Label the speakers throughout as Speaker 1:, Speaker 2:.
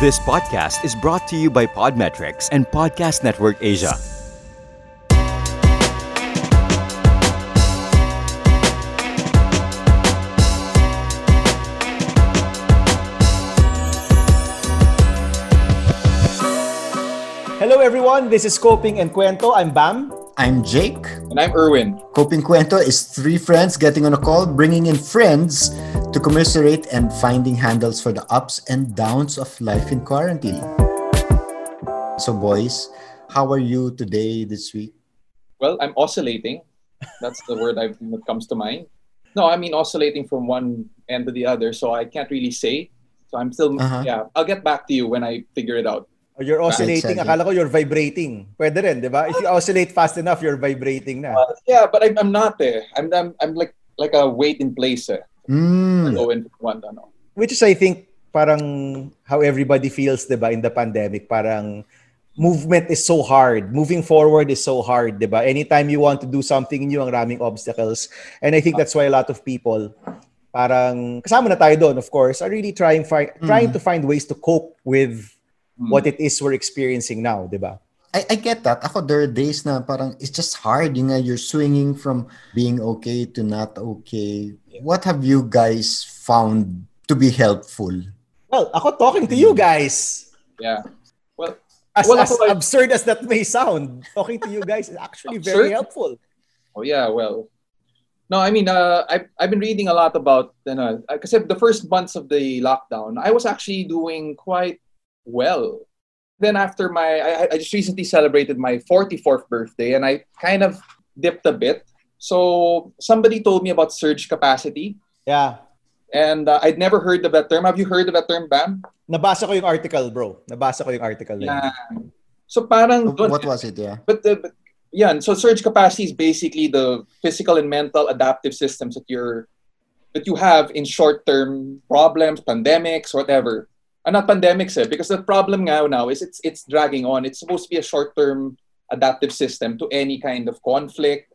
Speaker 1: This podcast is brought to you by Podmetrics and Podcast Network Asia.
Speaker 2: Hello everyone, this is Coping and Cuento. I'm Bam.
Speaker 3: I'm Jake.
Speaker 4: And I'm Erwin.
Speaker 3: Coping Cuento is three friends getting on a call, bringing in friends to commiserate and finding handles for the ups and downs of life in quarantine. So, boys, how are you today this week?
Speaker 4: Well, I'm oscillating. That's the word I, that comes to mind. No, I mean oscillating from one end to the other, so I can't really say. So I'm still,
Speaker 3: Uh-huh.
Speaker 4: yeah, I'll get back to you when I figure it out.
Speaker 2: Oh, You're oscillating. Akala ko you're vibrating. Pwede rin, di ba? If you oscillate fast enough, you're vibrating na.
Speaker 4: Uh, yeah, but I'm, I'm not eh. I'm, I'm, I'm like like a weight in place eh.
Speaker 3: Mm.
Speaker 4: Going from one ano.
Speaker 2: Which is, I think, parang how everybody feels, di ba, in the pandemic. Parang movement is so hard. Moving forward is so hard, di ba? Anytime you want to do something new, ang raming obstacles. And I think that's why a lot of people, parang, kasama na tayo doon, of course, are really trying, fi- trying to find ways to cope with
Speaker 4: Mm.
Speaker 2: what it is we're experiencing now, di ba?
Speaker 3: I, I get that. Ako, there are days na parang it's just hard. Yung nga, you're swinging from being okay to not okay. What have you guys found to be helpful?
Speaker 2: Well, ako talking to you guys.
Speaker 4: Yeah. Well,
Speaker 2: As,
Speaker 4: Well,
Speaker 2: as
Speaker 4: ako, I-
Speaker 2: absurd as that may sound, talking to you guys is actually very helpful.
Speaker 4: Oh yeah, well. No, I mean, uh, I've, I've been reading a lot about, you know, kasi the first months of the lockdown, I was actually doing quite well. Then after my, I, I just recently celebrated my 44th birthday and I kind of dipped a bit. So somebody told me about surge capacity
Speaker 2: Yeah.
Speaker 4: and uh, I'd never heard of that term. Have you heard of that term, Bam?
Speaker 2: Nabasa ko yung article, bro. Nabasa ko yung article. na yun.
Speaker 4: Yeah. So parang doon-
Speaker 3: What was it? Yeah.
Speaker 4: but the but, yeah, so surge capacity is basically the physical and mental adaptive systems that you're that you have in short-term problems, pandemics, whatever. And not pandemics, eh, because the problem now now is it's it's dragging on. It's supposed to be a short-term adaptive system to any kind of conflict.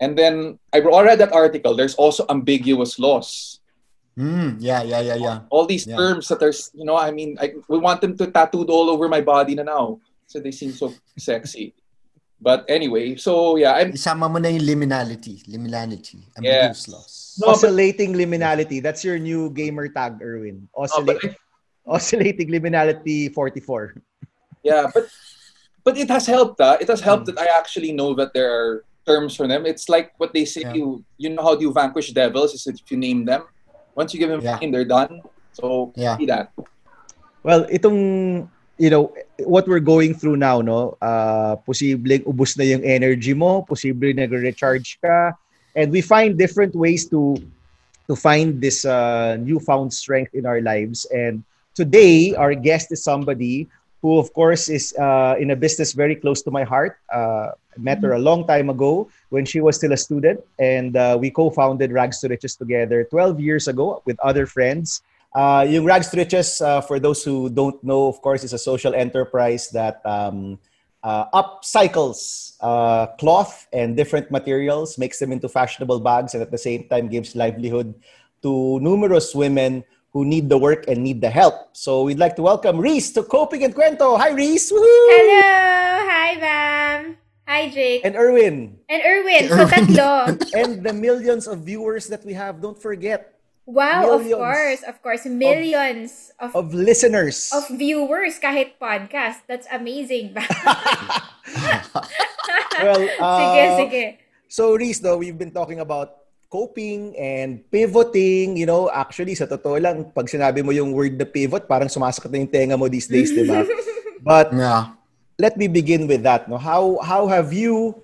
Speaker 4: And then I read that article. There's also ambiguous loss.
Speaker 3: Mm, yeah, yeah, yeah, yeah.
Speaker 4: All these
Speaker 3: Yeah.
Speaker 4: terms that there's, you know, I mean, I we want them to tattooed all over my body na now. So they seem so sexy. But anyway, so yeah, I'm
Speaker 3: Isama mo na yung liminality. Liminality.
Speaker 4: Yeah.
Speaker 3: Ambiguous loss.
Speaker 4: No, but-
Speaker 2: Oscillating liminality. That's your new gamer tag, Erwin.
Speaker 4: Oh,
Speaker 2: Oscilla-
Speaker 4: but-
Speaker 2: oscillating liminality 44.
Speaker 4: yeah, but but it has helped. Uh. It has helped that I actually know that there are terms for them. It's like what they say.
Speaker 3: Yeah.
Speaker 4: You you know how do you vanquish devils? Is if you name them. Once you give them
Speaker 3: Yeah.
Speaker 4: a name, they're done. So
Speaker 3: Yeah.
Speaker 4: see that.
Speaker 2: Well, itong you know, what we're going through now, no? Uh, posibleng ubos na yung energy mo, posibleng nagre-recharge ka. And we find different ways to to find this uh, newfound strength in our lives. And today, our guest is somebody who, of course, is uh, in a business very close to my heart. Uh, met her a long time ago when she was still a student, and uh, we co-founded Rags to Riches together 12 years ago with other friends. Uh, yung Rags to Riches, uh, for those who don't know, of course, is a social enterprise that um, uh, upcycles uh, cloth and different materials, makes them into fashionable bags, and at the same time gives livelihood to numerous women who need the work and need the help. So we'd like to welcome Reese to Coping and Cuento. Hi, Reese! Woohoo!
Speaker 5: Hello! Hi, Bam! Hi, Jake.
Speaker 2: And Erwin.
Speaker 5: And Erwin. So, tatlo.
Speaker 2: And the millions of viewers that we have, don't forget,
Speaker 5: Wow,
Speaker 2: Millions.
Speaker 5: of course. Of course. Millions of, of,
Speaker 2: of listeners.
Speaker 5: Of viewers kahit podcast. That's amazing. Bam.
Speaker 2: Well,
Speaker 5: sige,
Speaker 2: uh,
Speaker 5: sige.
Speaker 2: So Reese, though, we've been talking about coping and pivoting. You know, actually, sa totoo lang, pag sinabi mo yung word na pivot, parang sumasakit na yung tenga mo these days, di ba? But
Speaker 3: Yeah.
Speaker 2: let me begin with that. No, how how have you?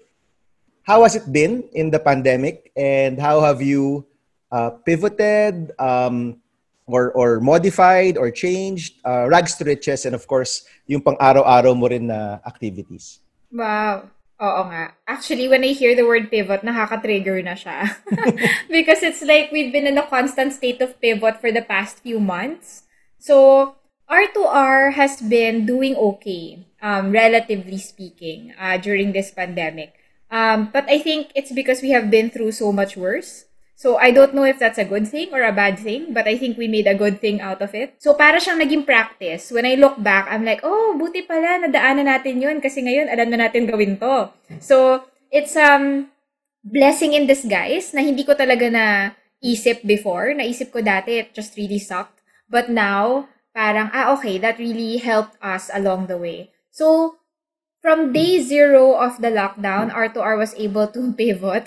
Speaker 2: How has it been in the pandemic, and how have you uh, pivoted, um, or or modified or changed uh, rags to riches, and of course, yung pang araw-araw mo rin na activities.
Speaker 5: Wow. Oo nga. Actually, when I hear the word pivot, nakaka-trigger na siya. Because it's like we've been in a constant state of pivot for the past few months. So, R2R has been doing okay, um, relatively speaking, uh, during this pandemic. Um, but I think it's because we have been through so much worse. So I don't know if that's a good thing or a bad thing, but I think we made a good thing out of it. So para siyang naging practice. When I look back, I'm like, oh, buti pala, nadaanan natin yun kasi ngayon alam na natin gawin to. So it's um blessing in disguise na hindi ko talaga na isip before. Naisip ko dati, it just really sucked. But now, parang, ah, okay, that really helped us along the way. So, from day zero of the lockdown, R2R was able to pivot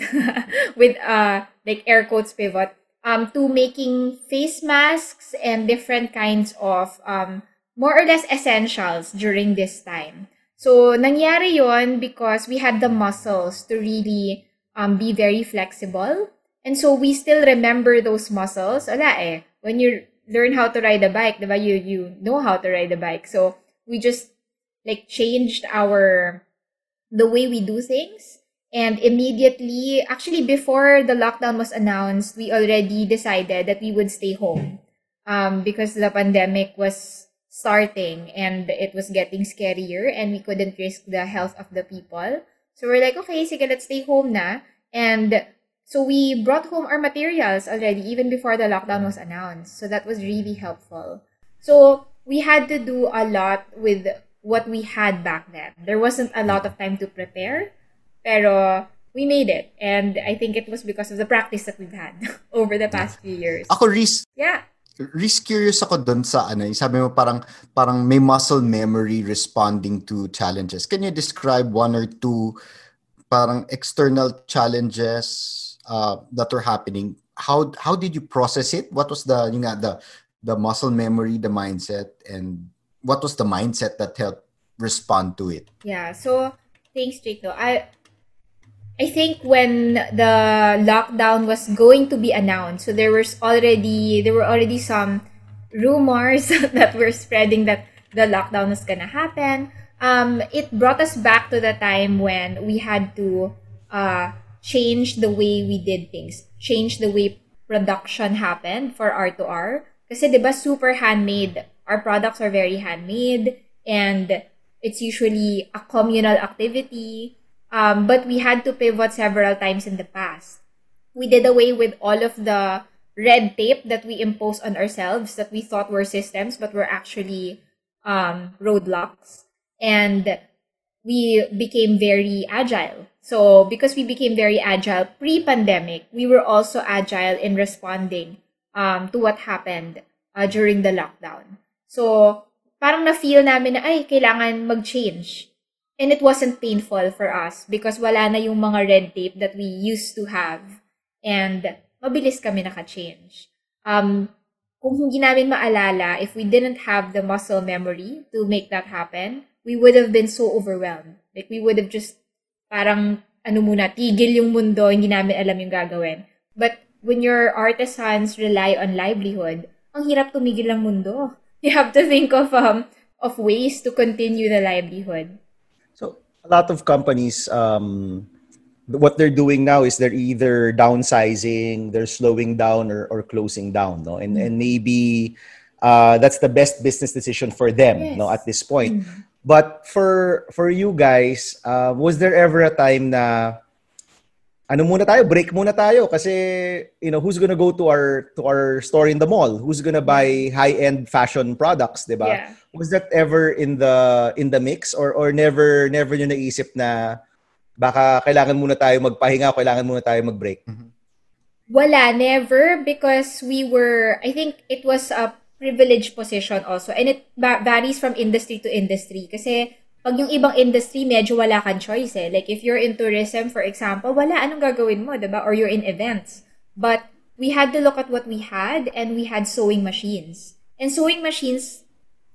Speaker 5: with uh like air quotes pivot um to making face masks and different kinds of um more or less essentials during this time. So nangyari yon because we had the muscles to really um be very flexible. And so we still remember those muscles. Wala eh. When you learn how to ride a bike, diba, you you know how to ride a bike. So we just like changed our the way we do things and immediately actually before the lockdown was announced we already decided that we would stay home um, because the pandemic was starting and it was getting scarier and we couldn't risk the health of the people. So we're like okay sige let's stay home na. And so we brought home our materials already even before the lockdown was announced. So that was really helpful. So we had to do a lot with what we had back then. There wasn't a lot of time to prepare, pero we made it. And I think it was because of the practice that we've had over the past few years.
Speaker 3: Ako, Reese,
Speaker 5: Yeah.
Speaker 3: Reese, curious ako dun sa ano, sabi mo parang, parang may muscle memory responding to challenges. Can you describe one or two parang external challenges uh, that were happening? How how did you process it? What was the yung nga, the the muscle memory, the mindset, and what was the mindset that helped respond to it?
Speaker 5: Yeah. So thanks, Jake. Though I, I think when the lockdown was going to be announced, so there was already there were already some rumors that were spreading that the lockdown was gonna happen. Um, it brought us back to the time when we had to uh, change the way we did things, change the way production happened for R2R. Kasi 'di ba super handmade our products are very handmade and it's usually a communal activity. Um, but we had to pivot several times in the past. We did away with all of the red tape that we imposed on ourselves that we thought were systems but were actually um, roadblocks. And we became very agile. So, because we became very agile pre pandemic, we were also agile in responding um, to what happened uh, during the lockdown. So, parang na-feel namin na, ay, kailangan mag-change. And it wasn't painful for us because wala na yung mga red tape that we used to have. And mabilis kami naka-change. Um, kung hindi namin maalala, if we didn't have the muscle memory to make that happen, we would have been so overwhelmed. Like, we would have just parang, ano muna, tigil yung mundo, hindi namin alam yung gagawin. But when your artisans rely on livelihood, ang hirap tumigil ng mundo you have to think of um of ways to continue the livelihood.
Speaker 2: A lot of companies, um, what they're doing now is they're either downsizing, they're slowing down, or, or closing down. No, and and maybe uh, that's the best business decision for them.
Speaker 5: Yes.
Speaker 2: No, at this point.
Speaker 5: Mm-hmm.
Speaker 2: But for for you guys, uh, was there ever a time na ano muna tayo, break muna tayo kasi you know, who's gonna go to our to our store in the mall? Who's gonna buy high-end fashion products, 'di ba?
Speaker 5: Yeah.
Speaker 2: Was that ever in the in the mix or or never never niyo naisip na baka kailangan muna tayo magpahinga, kailangan muna tayo mag-break?
Speaker 5: Wala, never because we were I think it was a privileged position also and it va- varies from industry to industry kasi pag yung ibang industry, medyo wala kang choice eh. Like, if you're in tourism, for example, wala, anong gagawin mo, diba? Or you're in events. But, we had to look at what we had, and we had sewing machines. And sewing machines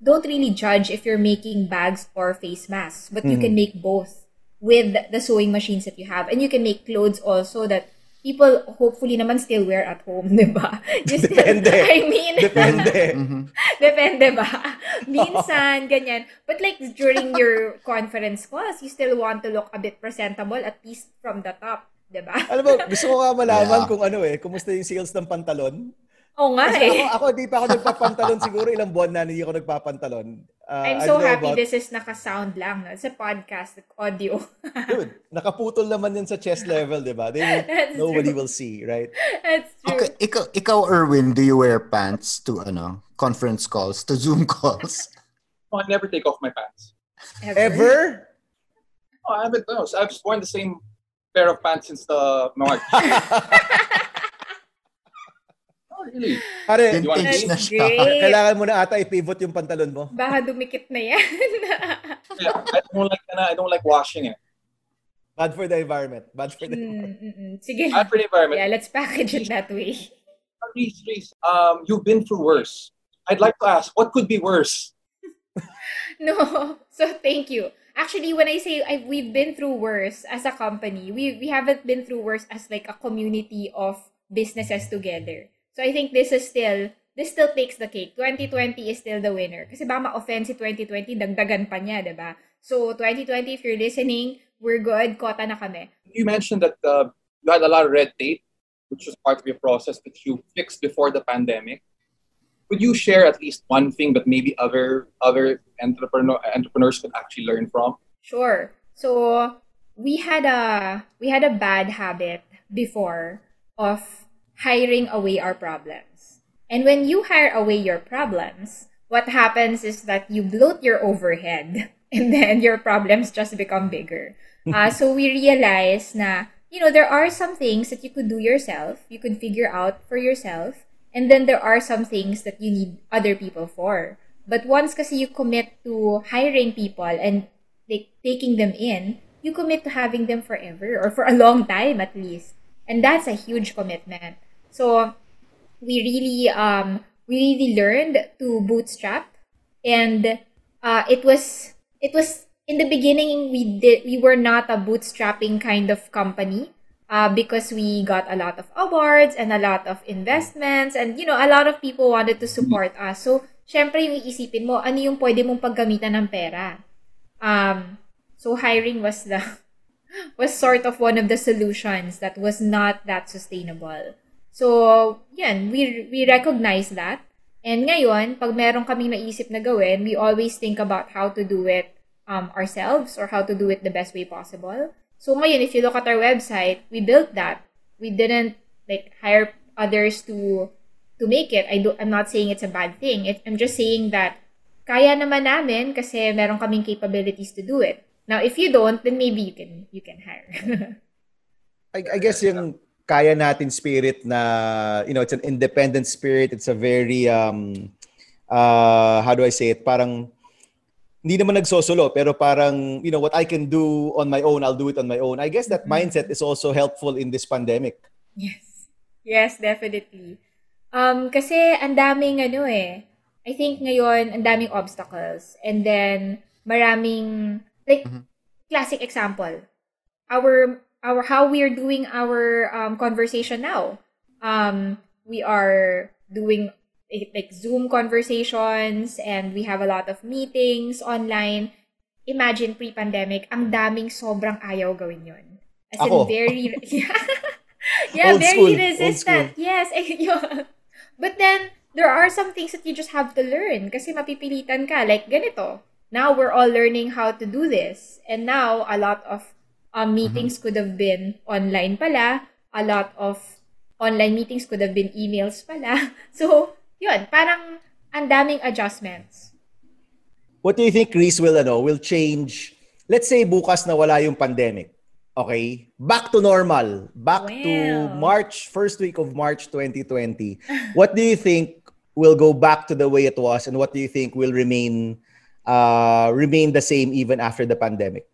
Speaker 5: don't really judge if you're making bags or face masks, but you can make both with the sewing machines that you have. And you can make clothes also that people hopefully naman still wear at home, di ba? You still-
Speaker 2: Depende.
Speaker 5: I mean,
Speaker 2: Depende.
Speaker 5: Depende ba? Minsan, ganyan. But like during your conference calls, you still want to look a bit presentable at least from the top. Diba?
Speaker 2: Alam mo, gusto ko nga malaman
Speaker 3: Yeah.
Speaker 2: kung ano eh, kumusta yung sales ng pantalon?
Speaker 5: Oo nga
Speaker 2: Kasi
Speaker 5: eh.
Speaker 2: ako, ako, di pa ako nagpapantalon siguro ilang buwan na hindi ako nagpapantalon. Uh,
Speaker 5: I'm so happy
Speaker 2: about-
Speaker 5: this is naka-sound lang. No? It's a podcast, audio.
Speaker 2: Dude, nakaputol naman yun sa chest level, di ba? They nobody
Speaker 5: true.
Speaker 2: will see, right?
Speaker 5: That's true.
Speaker 3: Okay, ikaw, ikaw, Erwin, do you wear pants to ano conference calls, to Zoom calls?
Speaker 4: Oh, I never take off my pants.
Speaker 2: Ever?
Speaker 4: Oh, I haven't. No, I've worn the same pair of pants since the March. Oh, really?
Speaker 2: Pare,
Speaker 4: You want
Speaker 3: Vintage na
Speaker 5: That's
Speaker 3: siya.
Speaker 5: great.
Speaker 2: kailangan mo na ata i-pivot yung pantalon mo.
Speaker 5: Baka dumikit na yan.
Speaker 4: Yeah, I don't like. I don't like washing it.
Speaker 2: Bad for the environment. Bad for the
Speaker 5: Mm, mm, mm. Sige.
Speaker 4: Bad for the environment.
Speaker 5: Yeah, let's package it that way.
Speaker 4: Reese, Reese, um, you've been through worse. I'd like to ask, what could be worse?
Speaker 5: No. So thank you. Actually, when I say I, we've been through worse as a company, we we haven't been through worse as like a community of businesses together. So I think this is still this still takes the cake. 2020 is still the winner. Kasi baka ma-offend si 2020, dagdagan pa niya, 'di ba? So 2020, if you're listening, we're good. Kota na kami.
Speaker 4: You mentioned that uh, you had a lot of red tape, which was part of your process that you fixed before the pandemic. Could you share at least one thing that maybe other other entrepreneur entrepreneurs could actually learn from?
Speaker 5: Sure. So we had a we had a bad habit before of hiring away our problems. And when you hire away your problems, what happens is that you bloat your overhead and then your problems just become bigger. Uh, so we realize na you know there are some things that you could do yourself, you could figure out for yourself, and then there are some things that you need other people for. But once kasi you commit to hiring people and like taking them in, you commit to having them forever or for a long time at least. And that's a huge commitment. So we really um we really learned to bootstrap. And uh it was it was in the beginning we did we were not a bootstrapping kind of company uh, because we got a lot of awards and a lot of investments. And you know a lot of people wanted to support us. So syempre yung iisipin mo ano yung pwede mong paggamitan ng pera? Um so hiring was the was sort of one of the solutions that was not that sustainable so yan we we recognize that. And ngayon pag meron kaming naisip na gawin we always think about how to do it um, ourselves or how to do it the best way possible. So ngayon if you look at our website we built that. We didn't like hire others to to make it. I do I'm not saying it's a bad thing. It, I'm just saying that kaya naman namin kasi meron kaming capabilities to do it. Now if you don't then maybe you can you can hire.
Speaker 2: I, I guess yung kaya natin spirit na, you know, it's an independent spirit. It's a very, um, uh, how do I say it? Parang, hindi naman nagsosolo, pero parang, you know, what I can do on my own, I'll do it on my own. I guess that mindset is also helpful in this pandemic.
Speaker 5: Yes. Yes, definitely. Um, kasi ang daming ano eh. I think ngayon, ang daming obstacles. And then, maraming, like, classic example. Our, our, how we are doing our um, conversation now. Um, we are doing eh, like Zoom conversations and we have a lot of meetings online. Imagine pre-pandemic, ang daming sobrang ayaw gawin yun. As in
Speaker 2: Ako.
Speaker 5: very, yeah,
Speaker 2: Old
Speaker 5: very
Speaker 2: school,
Speaker 5: resistant. Yes, yun. But then, there are some things that you just have to learn kasi mapipilitan ka. Like, ganito. Now, we're all learning how to do this. And now, a lot of um, meetings could have been online pala. A lot of online meetings could have been emails pala. So, yun. Parang ang daming adjustments.
Speaker 2: What do you think, Chris, will, ano, will change? Let's say bukas na wala yung pandemic. Okay? Back to normal. Back to
Speaker 5: Wow.
Speaker 2: March, first week of March 2020. what do you think will go back to the way it was and what do you think will remain uh, remain the same even after the pandemic?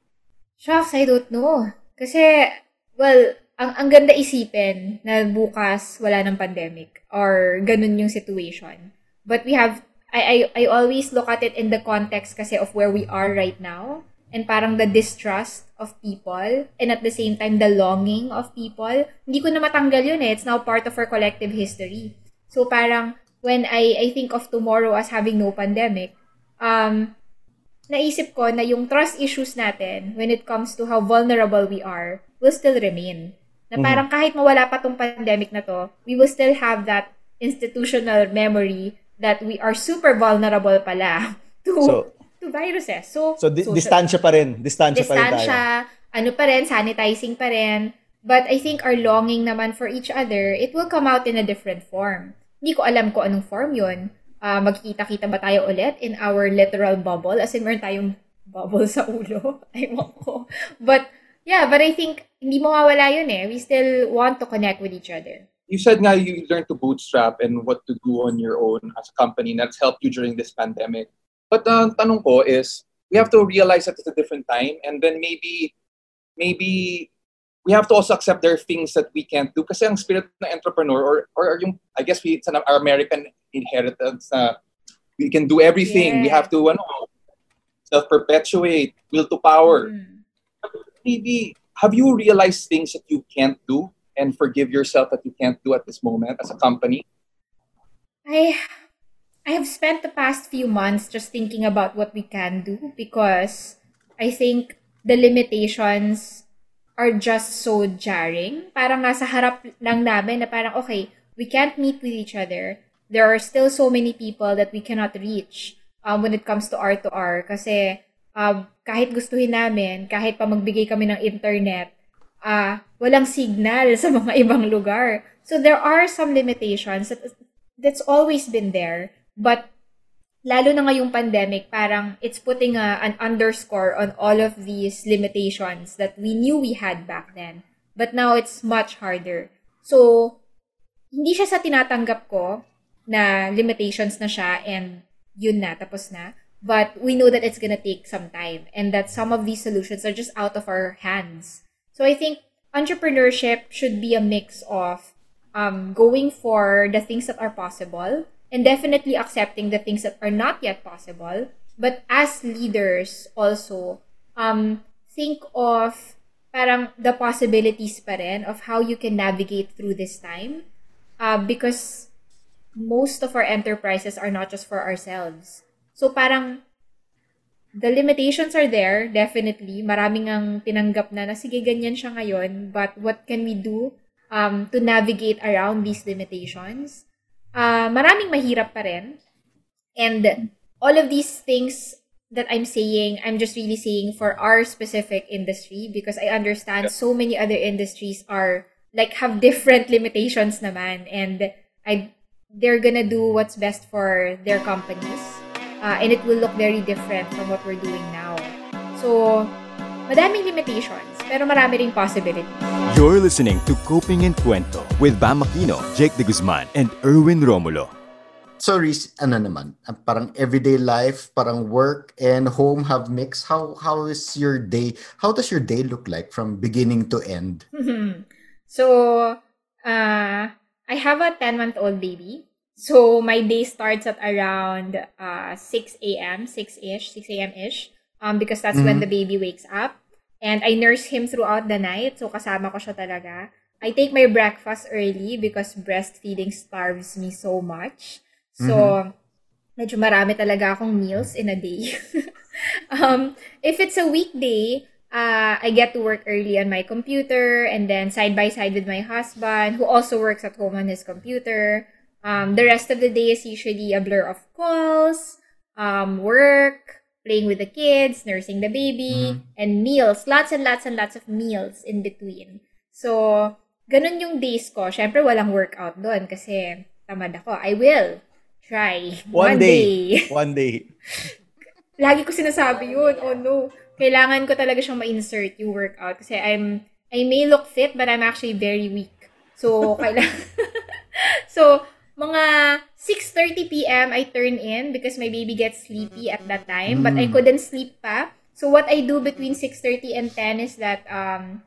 Speaker 5: Shucks, I don't know. Kasi, well, ang, ang ganda isipin na bukas wala ng pandemic or ganun yung situation. But we have, I, I, I always look at it in the context kasi of where we are right now and parang the distrust of people and at the same time the longing of people. Hindi ko na matanggal yun eh. It's now part of our collective history. So parang when I, I think of tomorrow as having no pandemic, um, naisip ko na yung trust issues natin when it comes to how vulnerable we are will still remain. Na parang kahit mawala pa tong pandemic na to, we will still have that institutional memory that we are super vulnerable pala to
Speaker 2: So-
Speaker 5: viruses. So,
Speaker 2: So, di-
Speaker 5: social-
Speaker 2: distansya pa rin. Distansya, pa rin tayo.
Speaker 5: distansya, ano pa rin, sanitizing pa rin. But I think our longing naman for each other, it will come out in a different form. Hindi ko alam kung anong form yun. Ah, magkikita-kita ba tayo ulit in our literal bubble? As in, meron tayong bubble sa ulo. Ewan ko. But, yeah, but I think, hindi mawawala yun eh. We still want to connect with each other.
Speaker 4: You said nga you learned to bootstrap and what to do on your own as a company and that's helped you during this pandemic. But uh, tanong ko is, we have to realize that it's a different time and then maybe, maybe we have to also accept there are things that we can't do kasi ang spirit ng entrepreneur or, or yung, I guess we, it's an our American inheritance na we can do everything. We have to ano, self-perpetuate, will to power.
Speaker 5: Mm.
Speaker 4: maybe have you realized things that you can't do and forgive yourself that you can't do at this moment as a company?
Speaker 5: I I have spent the past few months just thinking about what we can do because I think the limitations are just so jarring. Parang nasa harap lang namin na parang, okay, we can't meet with each other. There are still so many people that we cannot reach um, when it comes to R2R kasi um, kahit gustuhin namin, kahit pa magbigay kami ng internet, ah walang signal sa mga ibang lugar. So there are some limitations that that's always been there. But lalo na ngayong pandemic, parang it's putting a, an underscore on all of these limitations that we knew we had back then. But now it's much harder. So, hindi siya sa tinatanggap ko na limitations na siya and yun na, tapos na. But we know that it's gonna take some time and that some of these solutions are just out of our hands. So I think entrepreneurship should be a mix of um, going for the things that are possible and definitely accepting the things that are not yet possible. But as leaders, also um, think of parang the possibilities pa rin of how you can navigate through this time. Uh, because most of our enterprises are not just for ourselves. So parang the limitations are there, definitely. Maraming ang tinanggap na na sige, ganyan siya ngayon. But what can we do um, to navigate around these limitations? Uh, maraming mahirap pa rin. And all of these things that I'm saying, I'm just really saying for our specific industry because I understand so many other industries are like have different limitations naman and I they're gonna do what's best for their companies uh, and it will look very different from what we're doing now. So, madaming limitations pero marami ring possibilities.
Speaker 1: You're listening to Coping and Cuento with Bam Aquino, Jake De Guzman, and Erwin Romulo.
Speaker 3: So, Reese, ano naman, parang everyday life, parang work and home have mixed. How how is your day? How does your day look like from beginning to end?
Speaker 5: so, uh, I have a 10 month old baby. So, my day starts at around uh, 6 a.m., 6 ish, 6 a.m. ish, um, because that's when the baby wakes up. And I nurse him throughout the night. So, kasama ko siya talaga. I take my breakfast early because breastfeeding starves me so much. So, medyo marami talaga akong meals in a day. um, if it's a weekday, uh, I get to work early on my computer and then side by side with my husband, who also works at home on his computer. Um, the rest of the day is usually a blur of calls, um, work, playing with the kids, nursing the baby, and meals. Lots and lots and lots of meals in between. So, ganun yung days ko. Siyempre, walang workout doon kasi tamad ako. I will try.
Speaker 2: One, day. One day.
Speaker 5: Lagi ko sinasabi yun. Oh no. Kailangan ko talaga siyang ma-insert yung workout kasi I'm I may look fit but I'm actually very weak. So, kailangan So, mga 6:30 p.m. I turn in because my baby gets sleepy at that time, but I couldn't sleep pa. So what I do between 6:30 and 10 is that um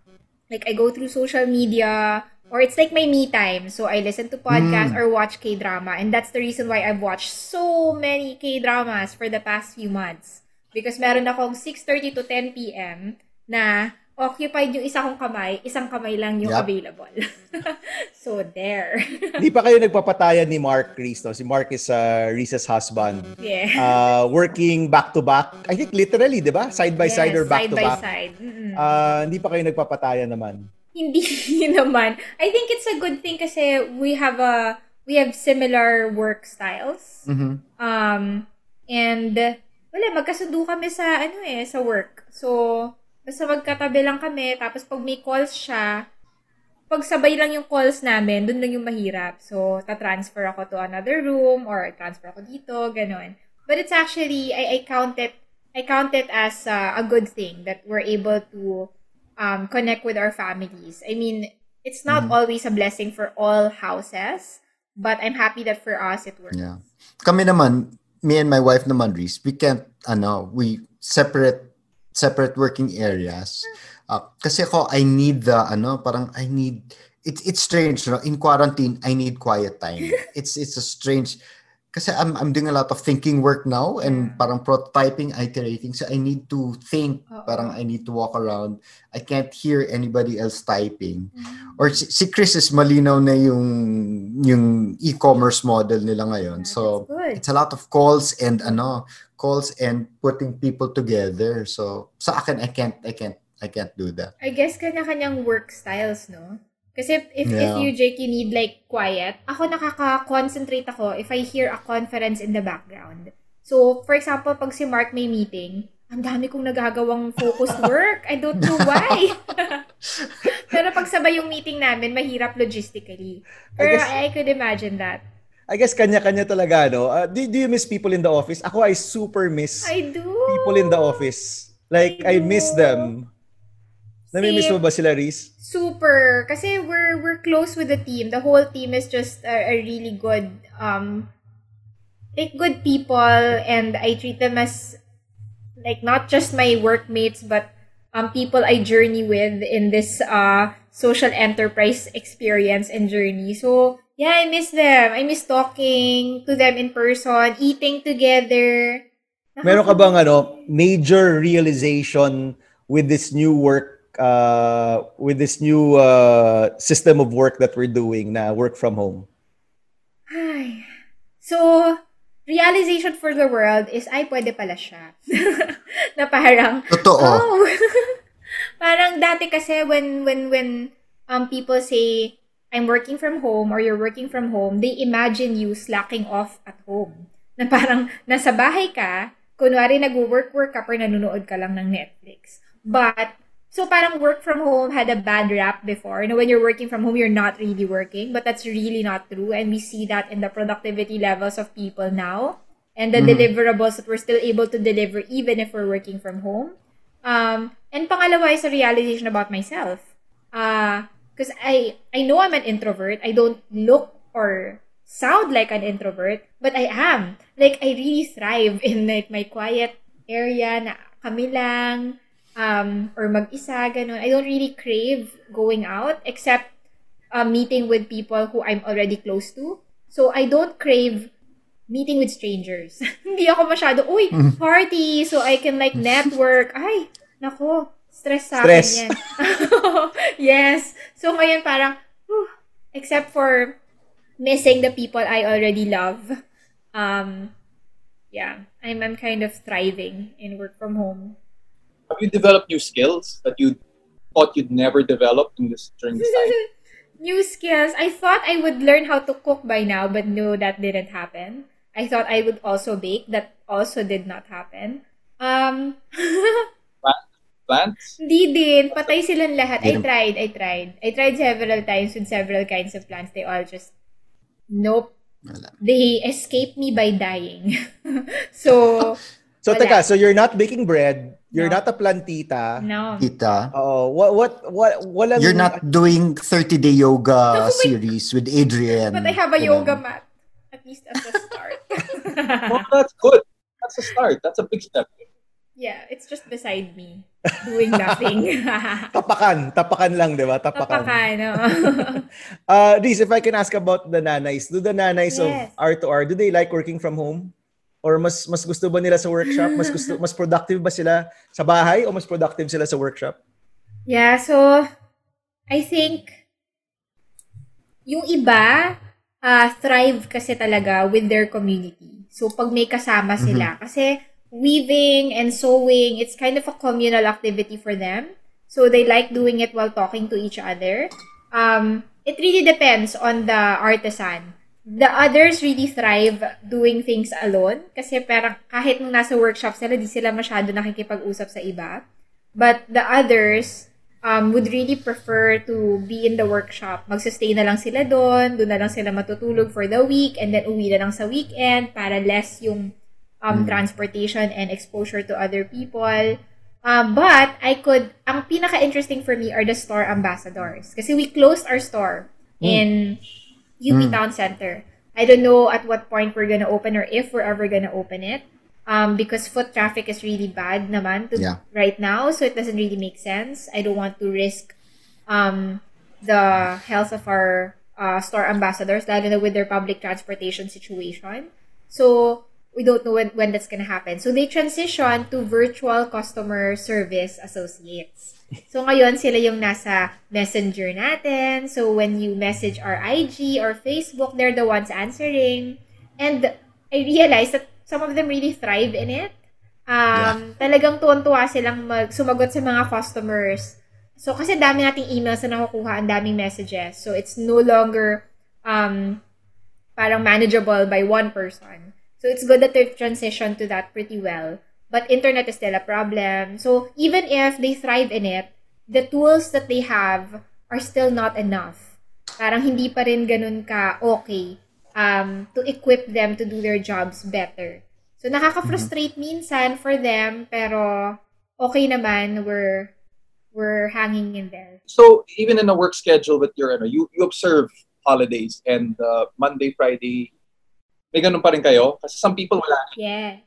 Speaker 5: like I go through social media or it's like my me time. So I listen to podcasts or watch K-drama and that's the reason why I've watched so many K-dramas for the past few months. Because meron akong 6:30 to 10 p.m. na occupied yung isa kong kamay, isang kamay lang yung
Speaker 3: Yup.
Speaker 5: available. so there.
Speaker 2: Hindi pa kayo nagpapatayan ni Mark Reese, no? Si Mark is uh, Reese's husband.
Speaker 5: yeah.
Speaker 2: Uh, working back to back. I think literally, di ba? Side by side
Speaker 5: Yes,
Speaker 2: or back
Speaker 5: side
Speaker 2: to
Speaker 5: by
Speaker 2: back.
Speaker 5: side. Mm-mm.
Speaker 2: Uh, hindi pa kayo nagpapatayan naman.
Speaker 5: Hindi naman. I think it's a good thing kasi we have a we have similar work styles.
Speaker 3: Mhm.
Speaker 5: Um and wala, magkasundo kami sa, ano eh, sa work. So, basta magkatabi lang kami, tapos pag may calls siya, pag sabay lang yung calls namin, dun lang yung mahirap. So, ta-transfer ako to another room, or transfer ako dito, ganun. But it's actually, I, I count it, I count it as uh, a good thing that we're able to um, connect with our families. I mean, it's not
Speaker 3: Mhm.
Speaker 5: always a blessing for all houses, but I'm happy that for us it works.
Speaker 3: Yeah. Kami naman, me and my wife naman, Reese, we can't, ano, we separate separate working areas. Uh, kasi ako, I need the, ano, parang I need, it's it's strange, no? In quarantine, I need quiet time. It's it's a strange, kasi I'm, I'm doing a lot of thinking work now and parang prototyping, iterating. So I need to think,
Speaker 5: Oo.
Speaker 3: parang I need to walk around. I can't hear anybody else typing.
Speaker 5: Mm.
Speaker 3: Or si, si Chris is malinaw na yung yung e-commerce model nila ngayon.
Speaker 5: Yeah,
Speaker 3: So it's a lot of calls and ano, calls and putting people together. So sa akin I can't I can't I can't do that.
Speaker 5: I guess kanya-kanyang work styles, no? Kasi if, if, if
Speaker 3: Yeah.
Speaker 5: you, Jake, you need like quiet, ako nakaka-concentrate ako if I hear a conference in the background. So, for example, pag si Mark may meeting, ang dami kong nagagawang focused work. I don't know why. Pero pag sabay yung meeting namin, mahirap logistically. Pero
Speaker 2: guess-
Speaker 5: I, could imagine that.
Speaker 2: I guess kanya-kanya talaga, no? Uh, do, do you miss people in the office? Ako, I super miss
Speaker 5: I do.
Speaker 2: people in the office. Like, I,
Speaker 5: I
Speaker 2: miss them. Namimiss mo ba sila, Reese?
Speaker 5: Super. Kasi we're we're close with the team. The whole team is just a, a really good um like good people and I treat them as like not just my workmates but um people I journey with in this uh social enterprise experience and journey. So yeah, I miss them. I miss talking to them in person, eating together.
Speaker 2: Meron ka bang ano, major realization with this new work uh with this new uh system of work that we're doing na work from home?
Speaker 5: Ay. So, realization for the world is, ay, pwede pala siya. na parang,
Speaker 3: Totoo.
Speaker 5: oh. parang dati kasi when, when, when um, people say, I'm working from home or you're working from home, they imagine you slacking off at home. Na parang nasa bahay ka, kunwari nag-work-work ka pero nanonood ka lang ng Netflix. But, so parang work from home had a bad rap before. You know, when you're working from home, you're not really working, but that's really not true. And we see that in the productivity levels of people now and the deliverables that we're still able to deliver even if we're working from home. Um, and pangalawa is a realization about myself. Uh, because I, I know I'm an introvert. I don't look or sound like an introvert, but I am. Like, I really thrive in like my quiet area na kami lang, um, or mag-isa, ganun. I don't really crave going out except uh, meeting with people who I'm already close to. So, I don't crave meeting with strangers. Hindi ako masyado, uy, party, so I can like network. Ay, nako, stress sa
Speaker 2: Stress.
Speaker 5: akin yan. yes. So ngayon parang, whew, except for missing the people I already love, um, yeah, I'm, I'm kind of thriving in work from home.
Speaker 4: Have you developed new skills that you thought you'd never develop in this during this time?
Speaker 5: New skills. I thought I would learn how to cook by now, but no, that didn't happen. I thought I would also bake. That also did not happen. Um,
Speaker 4: Plants?
Speaker 5: Hindi din. Patay silang lahat. I
Speaker 3: Hindi nam-
Speaker 5: tried. I tried. I tried several times with several kinds of plants. They all just, nope.
Speaker 3: Wala.
Speaker 5: They escaped me by dying. so,
Speaker 2: So
Speaker 5: Wala.
Speaker 2: teka, so you're not baking bread, you're
Speaker 5: No.
Speaker 2: not a plantita.
Speaker 5: no.
Speaker 3: Kita.
Speaker 2: Oh, what what what walang
Speaker 3: You're not doing 30-day yoga
Speaker 5: my-
Speaker 3: series with Adrian.
Speaker 5: But I have a
Speaker 3: Ganun.
Speaker 5: yoga mat. At least as a start.
Speaker 4: Well, that's good. That's a start. That's a big step.
Speaker 5: yeah, it's just beside me. Doing nothing.
Speaker 2: tapakan, tapakan lang, 'di ba? Tapakan.
Speaker 5: Tapakan, no?
Speaker 2: Uh, Reese, if I can ask about the nanays, do the nanays of
Speaker 5: Yes.
Speaker 2: R2R, do they like working from home? Or mas mas gusto ba nila sa workshop? Mas gusto mas productive ba sila sa bahay o mas productive sila sa workshop?
Speaker 5: Yeah, so I think yung iba uh, thrive kasi talaga with their community. So pag may kasama sila kasi weaving and sewing, it's kind of a communal activity for them. So they like doing it while talking to each other. Um, it really depends on the artisan. The others really thrive doing things alone kasi parang kahit nung nasa workshop sila, di sila masyado nakikipag-usap sa iba. But the others um, would really prefer to be in the workshop. Magsustay na lang sila doon, doon na lang sila matutulog for the week, and then uwi na lang sa weekend para less yung um, transportation and exposure to other people. Um, but I could, ang pinaka-interesting for me are the store ambassadors. Kasi we closed our store in UP Town Center. I don't know at what point we're gonna open or if we're ever gonna open it. Um, because foot traffic is really bad naman to
Speaker 3: Yeah.
Speaker 5: right now, so it doesn't really make sense. I don't want to risk um, the health of our uh, store ambassadors, lalo na with their public transportation situation. So, we don't know when, when that's gonna happen. So, they transition to virtual customer service associates. So, ngayon, sila yung nasa messenger natin. So, when you message our IG or Facebook, they're the ones answering. And I realized that some of them really thrive in it. Um, Talagang tuwan-tuwa silang mag sumagot sa mga customers. So, kasi dami nating emails na nakukuha, ang daming messages. So, it's no longer um, parang manageable by one person. So, it's good that they've transitioned to that pretty well. But internet is still a problem. So, even if they thrive in it, the tools that they have are still not enough. Parang hindi pa rin ganun ka okay um, to equip them to do their jobs better. So, nakaka-frustrate minsan for them, pero okay naman, we're, we're hanging in there.
Speaker 4: So even in a work schedule with your ano, you you observe holidays and uh, Monday, Friday, may ganun pa rin kayo? Kasi some people wala.
Speaker 5: Yes.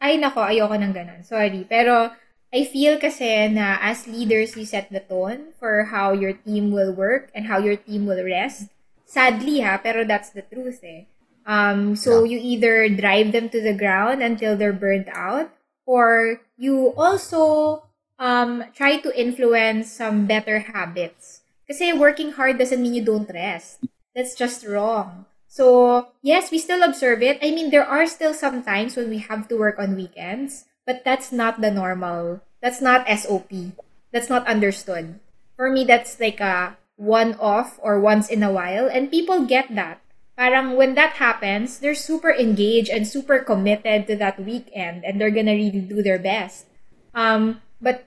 Speaker 5: Ay, nako, ayoko ng ganun. Sorry. Pero, I feel kasi na as leaders, you set the tone for how your team will work and how your team will rest. Sadly ha, pero that's the truth eh. Um, so, you either drive them to the ground until they're burnt out, or you also um, try to influence some better habits. Kasi working hard doesn't mean you don't rest. That's just wrong. So, yes, we still observe it. I mean, there are still some times when we have to work on weekends, but that's not the normal. That's not SOP. That's not understood. For me, that's like a one off or once in a while, and people get that. Parang when that happens, they're super engaged and super committed to that weekend, and they're gonna really do their best. Um, but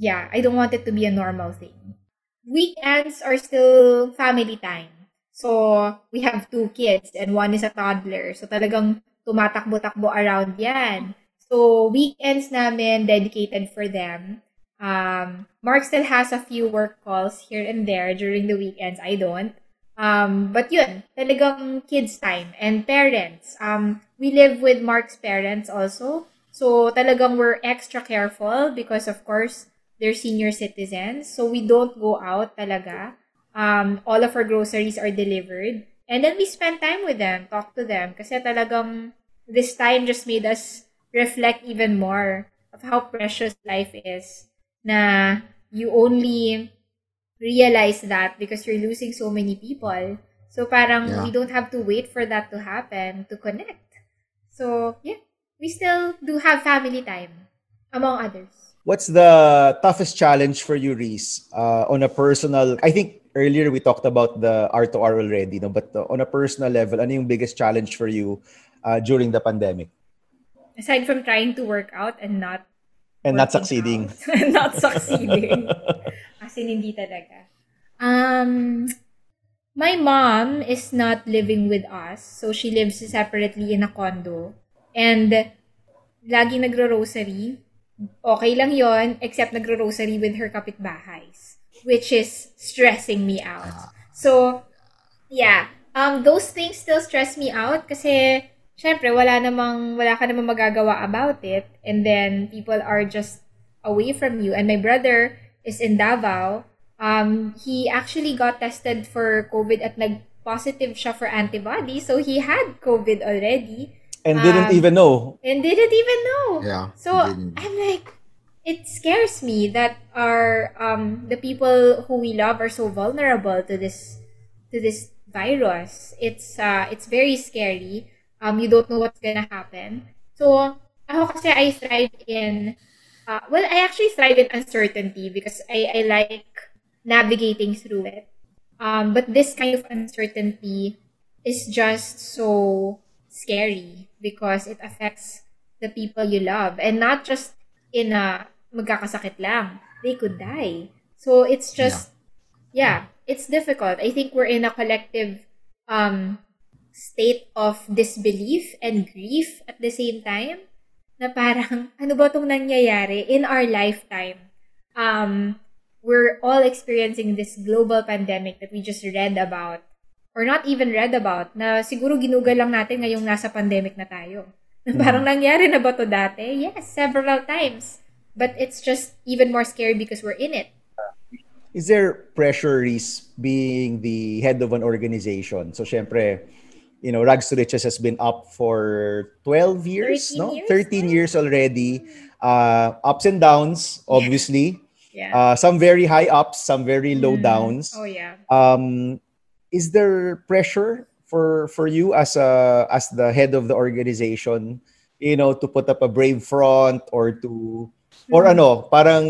Speaker 5: yeah, I don't want it to be a normal thing. Weekends are still family time. So, we have two kids and one is a toddler. So, talagang tumatakbo-takbo around yan. So, weekends namin dedicated for them. Um, Mark still has a few work calls here and there during the weekends. I don't. Um, but yun, talagang kids time and parents. Um, we live with Mark's parents also. So, talagang we're extra careful because of course, they're senior citizens. So, we don't go out talaga. Um, all of our groceries are delivered. And then we spend time with them, talk to them. Kasi talagang this time just made us reflect even more of how precious life is. Na you only realize that because you're losing so many people. So parang
Speaker 3: Yeah.
Speaker 5: we don't have to wait for that to happen to connect. So yeah, we still do have family time, among others.
Speaker 2: What's the toughest challenge for you, Reese, uh, on a personal? I think earlier we talked about the R to R already, no? But uh, on a personal level, ano yung biggest challenge for you uh, during the pandemic
Speaker 5: Aside from trying to work out and not
Speaker 2: and not succeeding?
Speaker 5: out. not succeeding. As in, hindi talaga. Um, my mom is not living with us. So, she lives separately in a condo. And, lagi nagro-rosary. Okay lang yon except nagro-rosary with her kapitbahays. Which is stressing me out. So, yeah. Um, those things still stress me out kasi syempre wala namang wala ka namang magagawa about it and then people are just away from you and my brother is in Davao um he actually got tested for COVID at nag positive siya for antibody so he had COVID already
Speaker 2: And didn't
Speaker 5: Um,
Speaker 2: even know.
Speaker 5: and didn't even know
Speaker 3: Yeah.
Speaker 5: so
Speaker 3: didn't.
Speaker 5: I'm like, it scares me that our um the people who we love are so vulnerable to this to this virus. It's uh it's very scary. Um, you don't know what's gonna happen. So ako kasi I thrive in uh, well, I actually thrive in uncertainty because I I like navigating through it. Um, but this kind of uncertainty is just so scary because it affects the people you love and not just in a magkakasakit lang. They could die. So it's just yeah, it's difficult. I think we're in a collective um state of disbelief and grief at the same time na parang ano ba tong nangyayari in our lifetime um we're all experiencing this global pandemic that we just read about or not even read about na siguro ginugal lang natin ngayong nasa pandemic na tayo na parang nangyari na ba to dati yes several times but it's just even more scary because we're in it
Speaker 2: Is there pressure, Reese, being the head of an organization? So, syempre, you know, Rags to Riches has been up for 12 years,
Speaker 5: 13
Speaker 2: no?
Speaker 5: years
Speaker 2: 13 years already. Uh, ups and downs, obviously.
Speaker 5: yeah
Speaker 2: Uh, some very high ups, some very low
Speaker 5: Mm.
Speaker 2: downs.
Speaker 5: oh yeah
Speaker 2: Um, is there pressure for for you as a as the head of the organization, you know, to put up a brave front or to or
Speaker 5: Mhm.
Speaker 2: ano, parang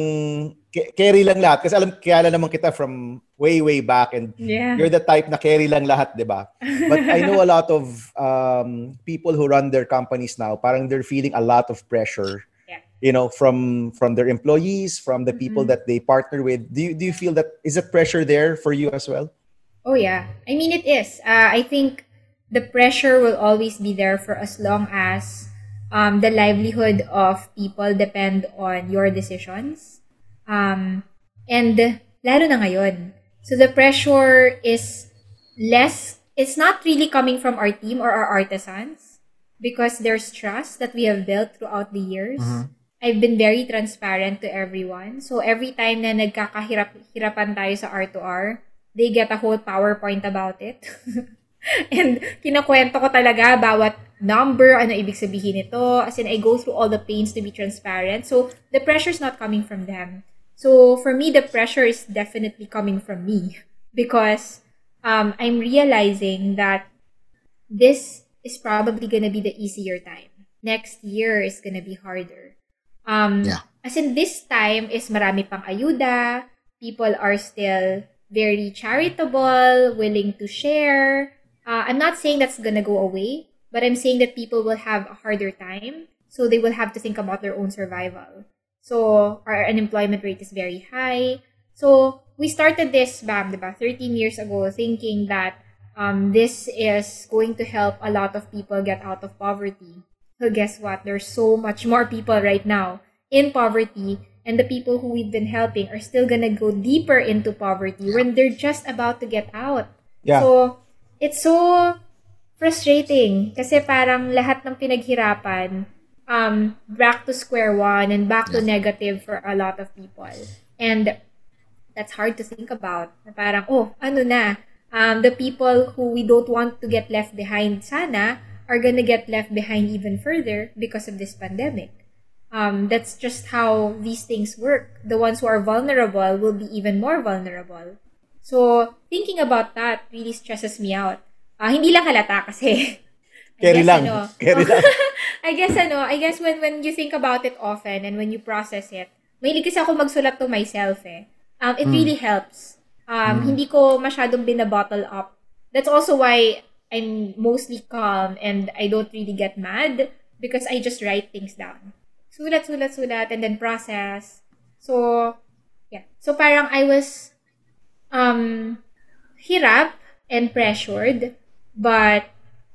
Speaker 2: ca- carry lang lahat kasi alam kilala naman kita from way way back and
Speaker 5: yeah
Speaker 2: you're the type na carry lang lahat, 'di ba? But I know a lot of um, people who run their companies now, parang they're feeling a lot of pressure.
Speaker 5: Yeah.
Speaker 2: You know, from from their employees, from the people
Speaker 5: Mhm.
Speaker 2: that they partner with. Do you do you feel that is it pressure there for you as well?
Speaker 5: Oh yeah. I mean it is. Uh, I think the pressure will always be there for as long as um, the livelihood of people depend on your decisions. Um, and lalo na ngayon. So the pressure is less, it's not really coming from our team or our artisans because there's trust that we have built throughout the years. I've been very transparent to everyone. So every time na nagkakahirap-hirapan tayo sa R2R, they get a whole PowerPoint about it. And kinakwento ko talaga bawat number, ano ibig sabihin nito. As in, I go through all the pains to be transparent. So, the pressure's not coming from them. So, for me, the pressure is definitely coming from me. Because um, I'm realizing that this is probably gonna be the easier time. Next year is gonna be harder. Um,
Speaker 3: Yeah.
Speaker 5: As in, this time is marami pang ayuda. People are still very charitable, willing to share. Uh, I'm not saying that's gonna go away, but I'm saying that people will have a harder time. So they will have to think about their own survival. So our unemployment rate is very high. So we started this, bam, diba, 13 years ago, thinking that um, this is going to help a lot of people get out of poverty. So guess what? There's so much more people right now in poverty, and the people who we've been helping are still gonna go deeper into poverty when they're just about to get out.
Speaker 2: Yeah.
Speaker 5: So it's so frustrating kasi parang lahat ng pinaghirapan um back to square one and back to negative for a lot of people. And that's hard to think about. Na parang, oh, ano na, um, the people who we don't want to get left behind sana are gonna get left behind even further because of this pandemic. Um, that's just how these things work. The ones who are vulnerable will be even more vulnerable. So, thinking about that really stresses me out. Ah, hindi lang halata kasi.
Speaker 2: Carry
Speaker 5: guess
Speaker 2: lang.
Speaker 5: ano,
Speaker 2: Carry lang.
Speaker 5: I guess ano, I guess when when you think about it often and when you process it, mahilig kasi ako magsulat to myself eh. Um, it really helps. Um, hindi ko masyadong binabottle up. That's also why I'm mostly calm and I don't really get mad because I just write things down. Sulat, sulat, sulat, and then process. So, yeah. So parang I was um hirap and pressured, but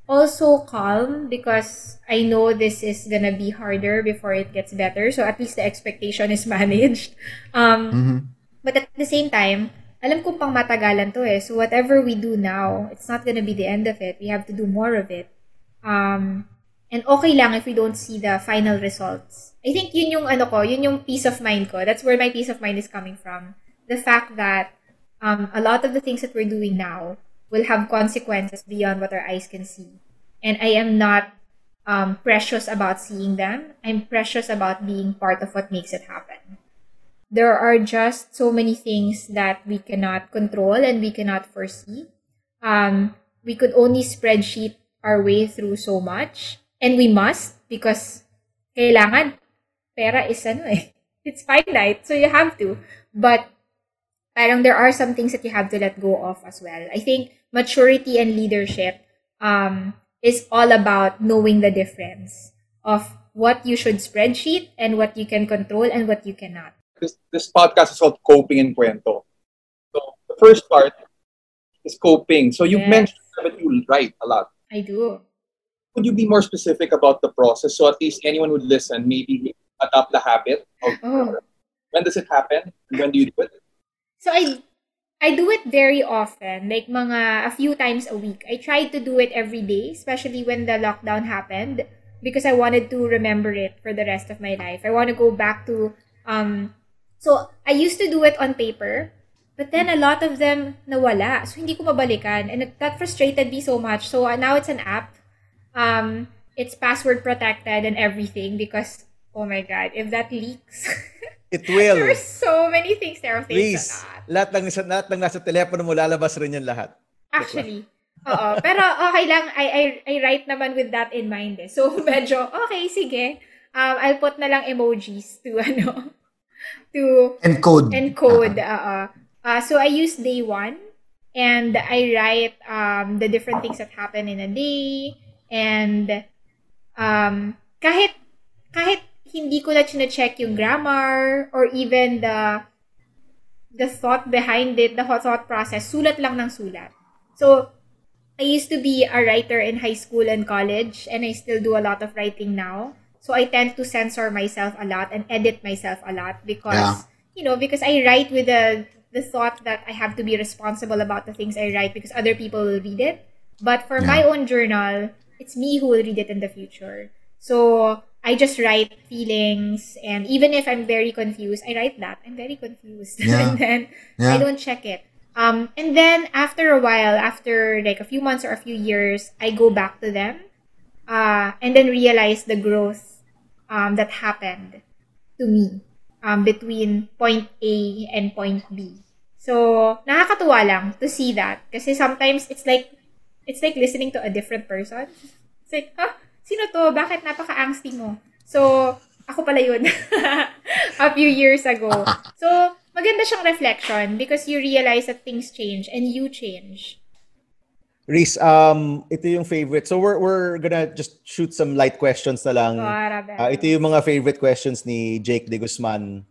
Speaker 5: also calm because I know this is gonna be harder before it gets better. So at least the expectation is managed. Um, But at the same time, alam kong pang matagalan to eh. So whatever we do now, it's not gonna be the end of it. We have to do more of it. Um, and okay lang if we don't see the final results. I think yun yung ano ko, yun yung peace of mind ko. That's where my peace of mind is coming from. The fact that um, a lot of the things that we're doing now will have consequences beyond what our eyes can see. And I am not um, precious about seeing them. I'm precious about being part of what makes it happen. There are just so many things that we cannot control and we cannot foresee. Um, we could only spreadsheet our way through so much. And we must because kailangan pera is ano eh. It's finite, so you have to. But parang there are some things that you have to let go of as well. I think maturity and leadership um, is all about knowing the difference of what you should spreadsheet and what you can control and what you cannot.
Speaker 4: This, this podcast is called Coping in Cuento. So the first part is coping. So you've
Speaker 5: Yes.
Speaker 4: mentioned that you write a lot.
Speaker 5: I do.
Speaker 4: Could you be more specific about the process so at least anyone would listen, maybe adopt the habit of
Speaker 5: Oh.
Speaker 4: when does it happen? When do you do it?
Speaker 5: So I I do it very often, like mga a few times a week. I tried to do it every day, especially when the lockdown happened, because I wanted to remember it for the rest of my life. I want to go back to um so I used to do it on paper, but then a lot of them nawala. So hindi ko mabalikan and it, that frustrated me so much. So uh, now it's an app. Um it's password protected and everything because oh my god, if that leaks
Speaker 2: It will.
Speaker 5: There are so many things there are things
Speaker 2: Please,
Speaker 5: that
Speaker 2: lahat ng, lahat ng nasa telepono mo, lalabas rin yan lahat.
Speaker 5: Actually. Oo. Pero okay lang, I, I, I write naman with that in mind eh. So, medyo, okay, sige. Um, I'll put na lang emojis to, ano, to
Speaker 3: Encode.
Speaker 5: encode. Uh, uh, so, I use day one and I write um, the different things that happen in a day and um, kahit kahit hindi ko na check yung grammar or even the the thought behind it, the thought process, sulat lang ng sulat. So, I used to be a writer in high school and college, and I still do a lot of writing now. So, I tend to censor myself a lot and edit myself a lot because,
Speaker 3: Yeah.
Speaker 5: you know, because I write with the, the thought that I have to be responsible about the things I write because other people will read it. But for my own journal, it's me who will read it in the future. So, I just write feelings, and even if I'm very confused, I write that. I'm very confused.
Speaker 3: Yeah.
Speaker 5: and then
Speaker 3: Yeah.
Speaker 5: I don't check it. Um, and then after a while, after like a few months or a few years, I go back to them, uh, and then realize the growth um, that happened to me um, between point A and point B. So, nakakatuwa lang to see that. because sometimes it's like, it's like listening to a different person. It's like, huh? Sino to? Bakit napaka-angsty mo? So, ako pala yun. a few years ago. So, maganda siyang reflection because you realize that things change and you change.
Speaker 2: Reese, um, ito yung favorite. So we're, we're gonna just shoot some light questions na lang. Ah, ito yung mga favorite questions ni Jake De Guzman.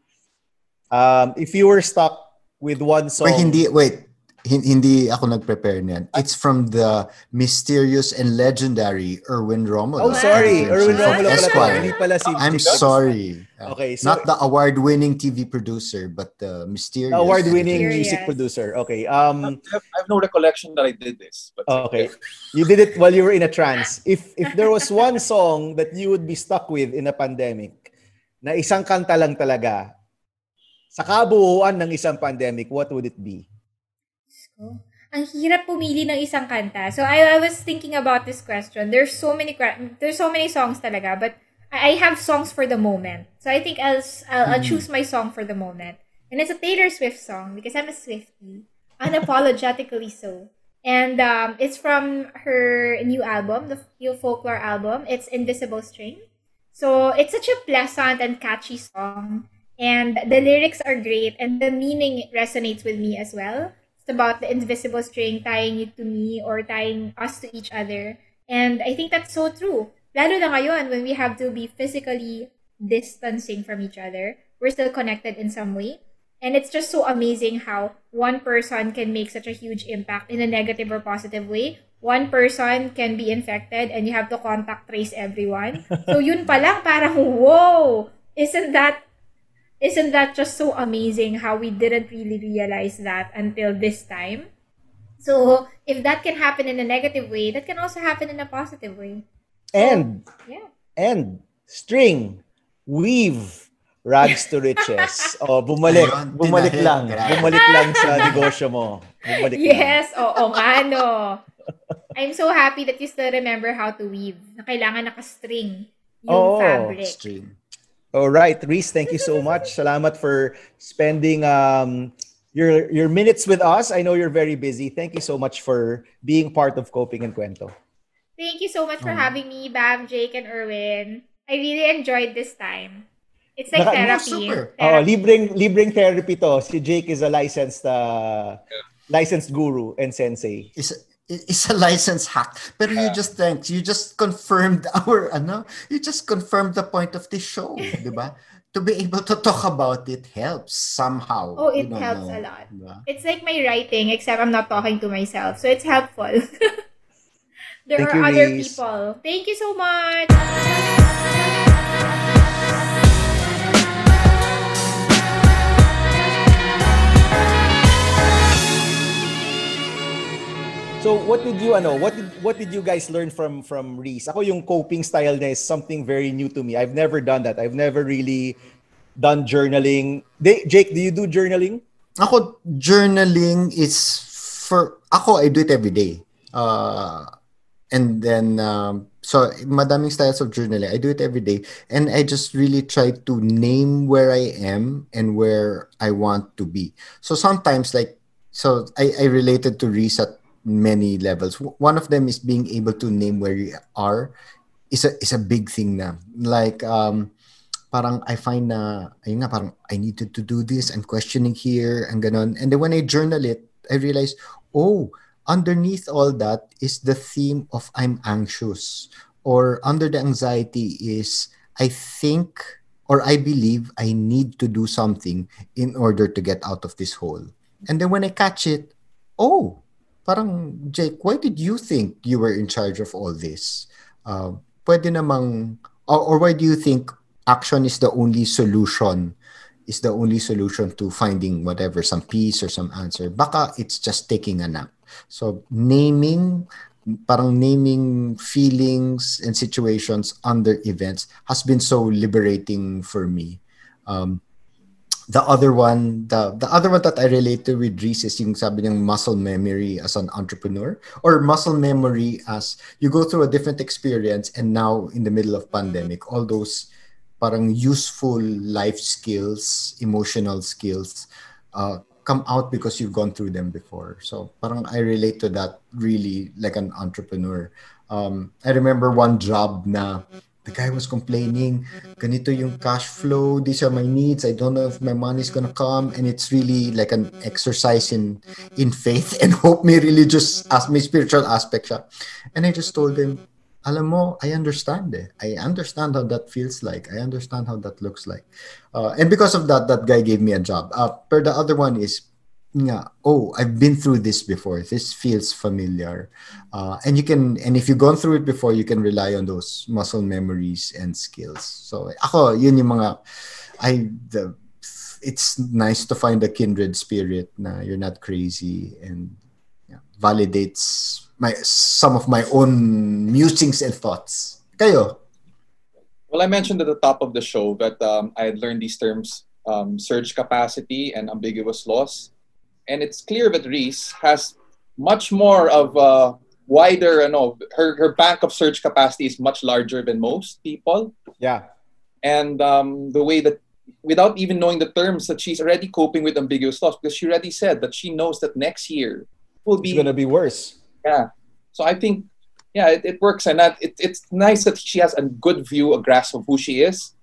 Speaker 2: Um, if you were stuck with one song...
Speaker 3: Wait, hindi, wait. Hin- Hindi ako nag-prepare niyan. It's from the mysterious and legendary Erwin Romulo.
Speaker 2: Oh, sorry. Erwin. Romulo.
Speaker 3: Esquire.
Speaker 2: Hindi pala si
Speaker 3: I'm sorry.
Speaker 2: Okay, so
Speaker 3: Not the award-winning TV producer, but the mysterious.
Speaker 2: award-winning
Speaker 5: Mysterious.
Speaker 2: music producer. Okay. Um,
Speaker 4: I have, I have no recollection that I did this. But
Speaker 2: okay. You did it while you were in a trance. If if there was one song that you would be stuck with in a pandemic, na isang kanta lang talaga, sa kabuuan ng isang pandemic, what would it be?
Speaker 5: Ang hirap pumili ng isang kanta. So I, I was thinking about this question. There's so many there's so many songs talaga, but I, I have songs for the moment. So I think I'll, I'll, I'll choose my song for the moment. And it's a Taylor Swift song because I'm a Swiftie. Unapologetically so. And um, it's from her new album, the new folklore album. It's Invisible String. So it's such a pleasant and catchy song. And the lyrics are great and the meaning resonates with me as well. About the invisible string tying you to me or tying us to each other. And I think that's so true. Lalo na ngayon when we have to be physically distancing from each other, we're still connected in some way. And it's just so amazing how one person can make such a huge impact in a negative or positive way. One person can be infected and you have to contact trace everyone. So yun pa lang parang whoa! Isn't that isn't that just so amazing how we didn't really realize that until this time? So if that can happen in a negative way, that can also happen in a positive way.
Speaker 2: And
Speaker 5: Yeah.
Speaker 2: and string, weave, rags to riches. Oh, bumalik, bumalik lang. Bumalik lang sa negosyo mo. Bumalik lang.
Speaker 5: Yes, oo nga no. I'm so happy that you still remember how to weave. Na kailangan nakastring yung
Speaker 2: Oo.
Speaker 5: fabric.
Speaker 3: String.
Speaker 2: All right, Reese, thank you so much. Salamat for spending um, your your minutes with us. I know you're very busy. Thank you so much for being part of Coping and Cuento.
Speaker 5: Thank you so much for
Speaker 2: Mm.
Speaker 5: having me, Bam, Jake, and Erwin. I really enjoyed this time. It's like
Speaker 2: Naka-
Speaker 5: therapy.
Speaker 3: super.
Speaker 2: Oh,
Speaker 5: Therapy.
Speaker 2: libreng libreng therapy to. Si Jake is a licensed uh, licensed guru and sensei.
Speaker 3: Isa, i- is a license hack. But you just thanks. You just confirmed our ano. You just confirmed the point of this show, di ba? To be able to talk about it helps somehow.
Speaker 5: Oh, it helps
Speaker 3: know,
Speaker 5: a lot.
Speaker 3: di ba?
Speaker 5: It's like my writing, except I'm not talking to myself. So it's helpful. there
Speaker 2: Thank
Speaker 5: are
Speaker 2: you,
Speaker 5: other
Speaker 2: Reese.
Speaker 5: people. Thank you so much.
Speaker 2: So what did you ano, what did what did you guys learn from from Reese? Ako yung coping style niya is something very new to me. I've never done that. I've never really done journaling. De- Jake, do you do journaling?
Speaker 3: Ako, journaling is for, ako, I do it every day. Uh, and then, um, so, madaming styles of journaling. I do it every day. And I just really try to name where I am and where I want to be. So sometimes, like, so I, I related to Reese at many levels. One of them is being able to name where you are is a, is a big thing na. Like, um, parang I find na, ayun nga, parang I needed to do this, I'm questioning here, and ganon. And then when I journal it, I realize, oh, underneath all that is the theme of I'm anxious. Or under the anxiety is I think or I believe I need to do something in order to get out of this hole. And then when I catch it, oh, parang Jake, why did you think you were in charge of all this? Uh, pwede namang, or, or why do you think action is the only solution is the only solution to finding whatever some peace or some answer? Baka it's just taking a nap. So naming parang naming feelings and situations under events has been so liberating for me. Um the other one the the other one that I relate to with Reese is yung sabi niyang muscle memory as an entrepreneur or muscle memory as you go through a different experience and now in the middle of pandemic all those parang useful life skills, emotional skills uh, come out because you've gone through them before. So parang I relate to that really like an entrepreneur. Um, I remember one job na the guy was complaining, ganito yung cash flow, these are my needs, I don't know if my money's gonna come, and it's really like an exercise in in faith and hope may religious as may spiritual aspect siya. And I just told him, alam mo, I understand eh. I understand how that feels like. I understand how that looks like. Uh, and because of that, that guy gave me a job. Uh, but the other one is, nga, oh, I've been through this before. This feels familiar. Uh, and you can, and if you've gone through it before, you can rely on those muscle memories and skills. So, ako, yun yung mga, I, the, it's nice to find a kindred spirit na you're not crazy and yeah, validates my some of my own musings and thoughts. Kayo?
Speaker 4: Well, I mentioned at the top of the show that um, I had learned these terms um, surge capacity and ambiguous loss. And it's clear that Reese has much more of a wider, you know, her, her bank of surge capacity is much larger than most people.
Speaker 2: Yeah.
Speaker 4: And um, the way that, without even knowing the terms, that she's already coping with ambiguous loss because she already said that she knows that next year will
Speaker 2: It's
Speaker 4: be
Speaker 2: gonna be worse.
Speaker 4: yeah. So I think, yeah, it, it works, and that it, it's nice that she has a good view, a grasp of who she is,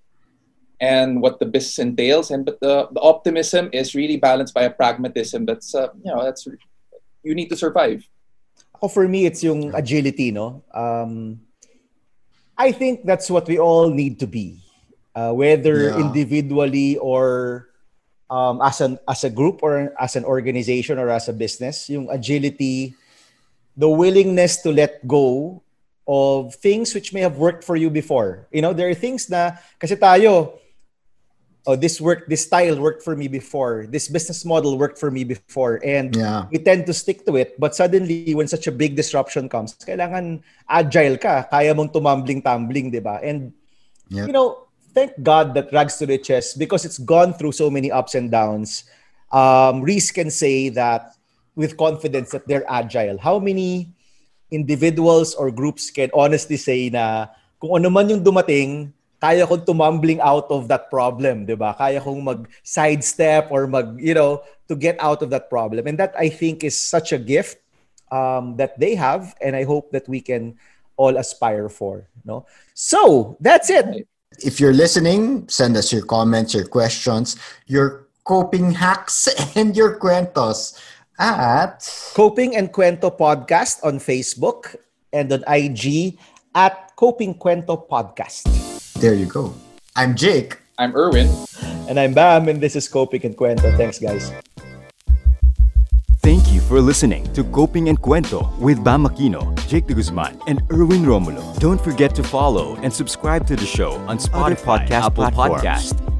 Speaker 4: and what the business entails. And but the, the optimism is really balanced by a pragmatism. That's uh, you know that's you need to survive.
Speaker 2: Ako for me, it's yung agility, no? Um, I think that's what we all need to be. Uh, whether
Speaker 3: Yeah.
Speaker 2: individually or um, as an as a group or as an organization or as a business, yung agility, the willingness to let go of things which may have worked for you before. You know, there are things na kasi tayo oh this work this style worked for me before. This business model worked for me before and
Speaker 3: Yeah.
Speaker 2: we tend to stick to it but suddenly when such a big disruption comes kailangan agile ka kaya mong tumambling tumbling di ba and
Speaker 3: Yep.
Speaker 2: you know thank god that rags to riches because it's gone through so many ups and downs um Reese can say that with confidence that they're agile how many individuals or groups can honestly say na kung ano man yung dumating kaya kong tumambling out of that problem, problem, 'di ba? Kaya kong mag sidestep or mag, you know, to get out of that problem. And that I think is such a gift um, that they have and I hope that we can all aspire for, no? So, that's it.
Speaker 3: If you're listening, send us your comments, your questions, your coping hacks, and your cuentos at
Speaker 2: Coping and Kwento Podcast on Facebook and on IG at Coping Kwento Podcast.
Speaker 3: There you go. I'm Jake.
Speaker 4: I'm Erwin.
Speaker 2: And I'm Bam, and this is Coping and Kwento. Thanks, guys.
Speaker 1: Thank you for listening to Coping and Cuento with Bam Aquino, Jake de Guzman, and Erwin Romulo. Don't forget to follow and subscribe to the show on Spotify,
Speaker 6: podcast
Speaker 1: Apple
Speaker 6: platforms.
Speaker 1: Podcast,